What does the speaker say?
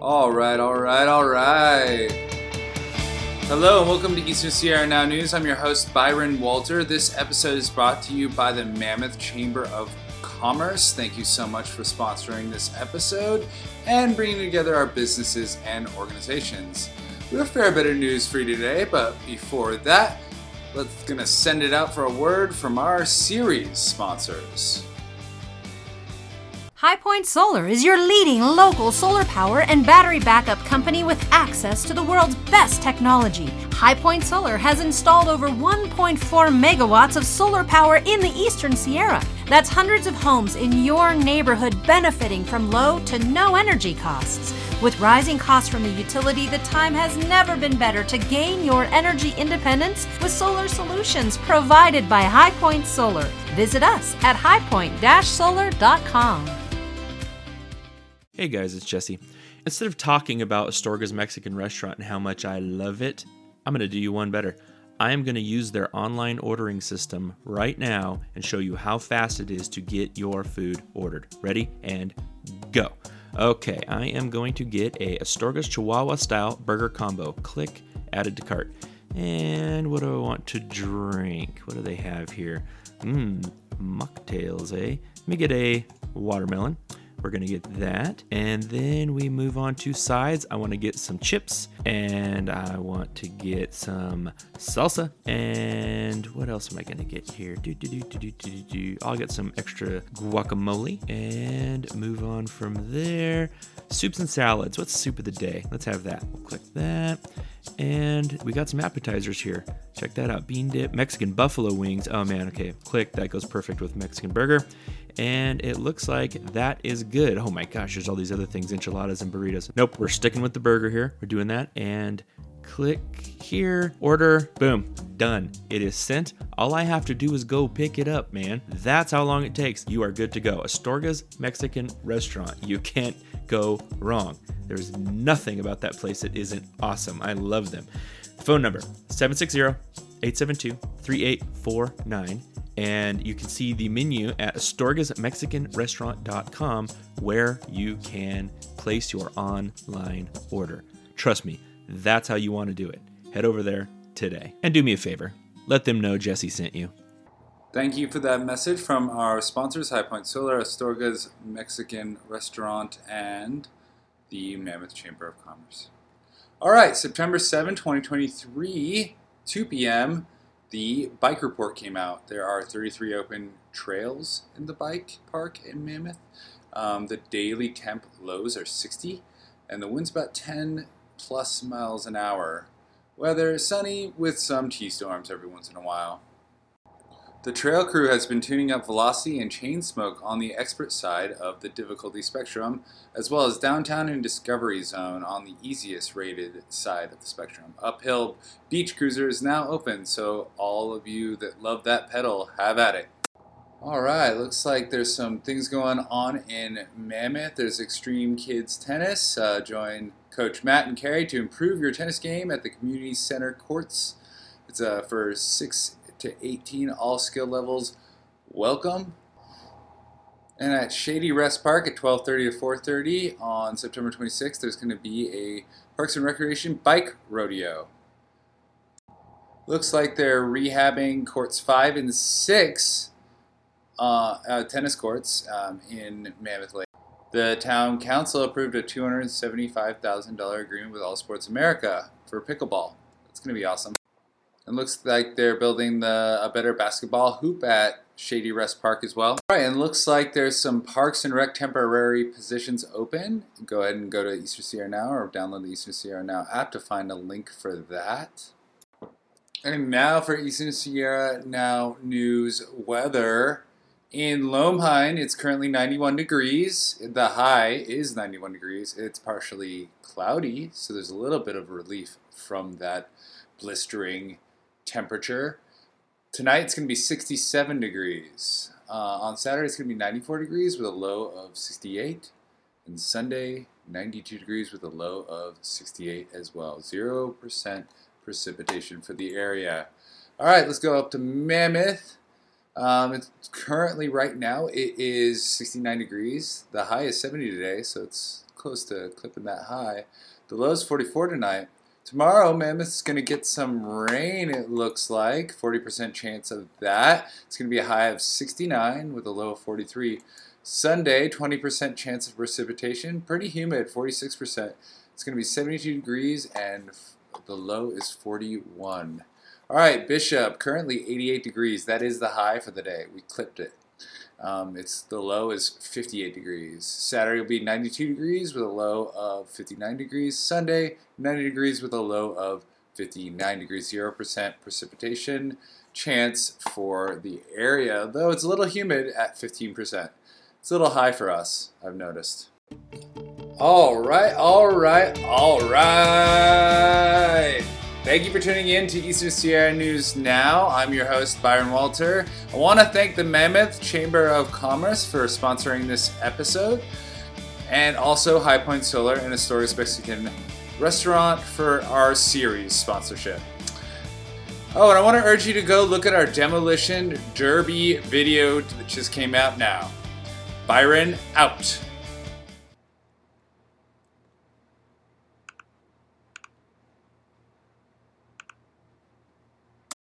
All right, all right, all right. Hello and welcome to Eastern Sierra Now News. I'm your host, Byron Wolter. This episode is brought to you by the Mammoth Chamber of Commerce. Thank you so much for sponsoring this episode and bringing together our businesses and organizations. We have a fair bit of news for you today, but before that, let's gonna send it out for a word from our series sponsors. High Point Solar is your leading local solar power and battery backup company with access to the world's best technology. High Point Solar has installed over 1.4 megawatts of solar power in the Eastern Sierra. That's hundreds of homes in your neighborhood benefiting from low to no energy costs. With rising costs from the utility, the time has never been better to gain your energy independence with solar solutions provided by High Point Solar. Visit us at highpoint-solar.com. Hey guys, it's Jesse. Instead of talking about Astorga's Mexican restaurant and how much I love it, I'm going to do you one better. I am going to use their online ordering system right now and show you how fast it is to get your food ordered. Ready? And go. Okay, I am going to get a Astorga's Chihuahua style burger combo. Click, added to cart. And what do I want to drink? What do they have here? Mmm, mocktails, eh? Let me get a watermelon. We're gonna get that. And then we move on to sides. I wanna get some chips and I want to get some salsa. And what else am I gonna get here? Do, do, do, do, do, do, do. I'll get some extra guacamole and move on from there. Soups and salads. What's soup of the day? Let's have that. We'll click that. And we got some appetizers here. Check that out. Bean dip, Mexican buffalo wings. Oh man, okay. Click. That goes perfect with Mexican burger. And it looks like that is good. Oh my gosh, there's all these other things enchiladas and burritos. Nope, we're sticking with the burger here. We're doing that. And click here, order, boom, done. It is sent. All I have to do is go pick it up, man. That's how long it takes. You are good to go. Astorga's Mexican restaurant. You can't go wrong. There's nothing about that place that isn't awesome. I love them. Phone number 760 872 3849. And you can see the menu at astorgasmexicanrestaurant.com where you can place your online order. Trust me, that's how you want to do it. Head over there today. And do me a favor let them know Jesse sent you. Thank you for that message from our sponsors, High Point Solar, Astorga's Mexican Restaurant, and the Mammoth Chamber of Commerce. All right, September 7, 2023, 2 p.m., the bike report came out. There are 33 open trails in the bike park in Mammoth. Um, the daily temp lows are 60, and the wind's about 10 plus miles an hour. Weather sunny with some T storms every once in a while. The trail crew has been tuning up velocity and chain smoke on the expert side of the difficulty spectrum, as well as downtown and discovery zone on the easiest rated side of the spectrum. Uphill beach cruiser is now open, so all of you that love that pedal, have at it. All right, looks like there's some things going on in Mammoth. There's Extreme Kids Tennis. Uh, join Coach Matt and Carrie to improve your tennis game at the Community Center courts. It's uh, for 6 to 18, all skill levels. Welcome. And at Shady Rest Park at 12:30 to 4:30 on September 26th, there's going to be a Parks and Recreation bike rodeo. Looks like they're rehabbing courts five and six uh, uh, tennis courts um, in Mammoth Lake. The town council approved a $275,000 agreement with All Sports America for pickleball. It's going to be awesome. It looks like they're building the a better basketball hoop at Shady Rest Park as well. All right, and looks like there's some Parks and Rec temporary positions open. Go ahead and go to Eastern Sierra Now or download the Eastern Sierra Now app to find a link for that. And now for Eastern Sierra Now news weather. In Lomheim, it's currently 91 degrees. The high is 91 degrees. It's partially cloudy, so there's a little bit of relief from that blistering temperature. Tonight it's going to be 67 degrees. Uh, on Saturday it's going to be 94 degrees with a low of 68. And Sunday, 92 degrees with a low of 68 as well. 0% precipitation for the area. All right, let's go up to Mammoth. Um, it's currently right now it is 69 degrees. The high is 70 today, so it's close to clipping that high. The low is 44 tonight. Tomorrow, Mammoth's going to get some rain, it looks like. 40% chance of that. It's going to be a high of 69 with a low of 43. Sunday, 20% chance of precipitation. Pretty humid, 46%. It's going to be 72 degrees and the low is 41. All right, Bishop, currently 88 degrees. That is the high for the day. We clipped it. Um, it's the low is 58 degrees. Saturday will be 92 degrees with a low of 59 degrees. Sunday 90 degrees with a low of 59 degrees. Zero percent precipitation chance for the area, though it's a little humid at 15 percent. It's a little high for us. I've noticed. All right, all right, all right. Thank you for tuning in to Eastern Sierra News Now. I'm your host, Byron Wolter. I want to thank the Mammoth Chamber of Commerce for sponsoring this episode, and also High Point Solar and Astorga's Mexican Restaurant for our series sponsorship. Oh, and I want to urge you to go look at our demolition derby video that just came out now. Byron out.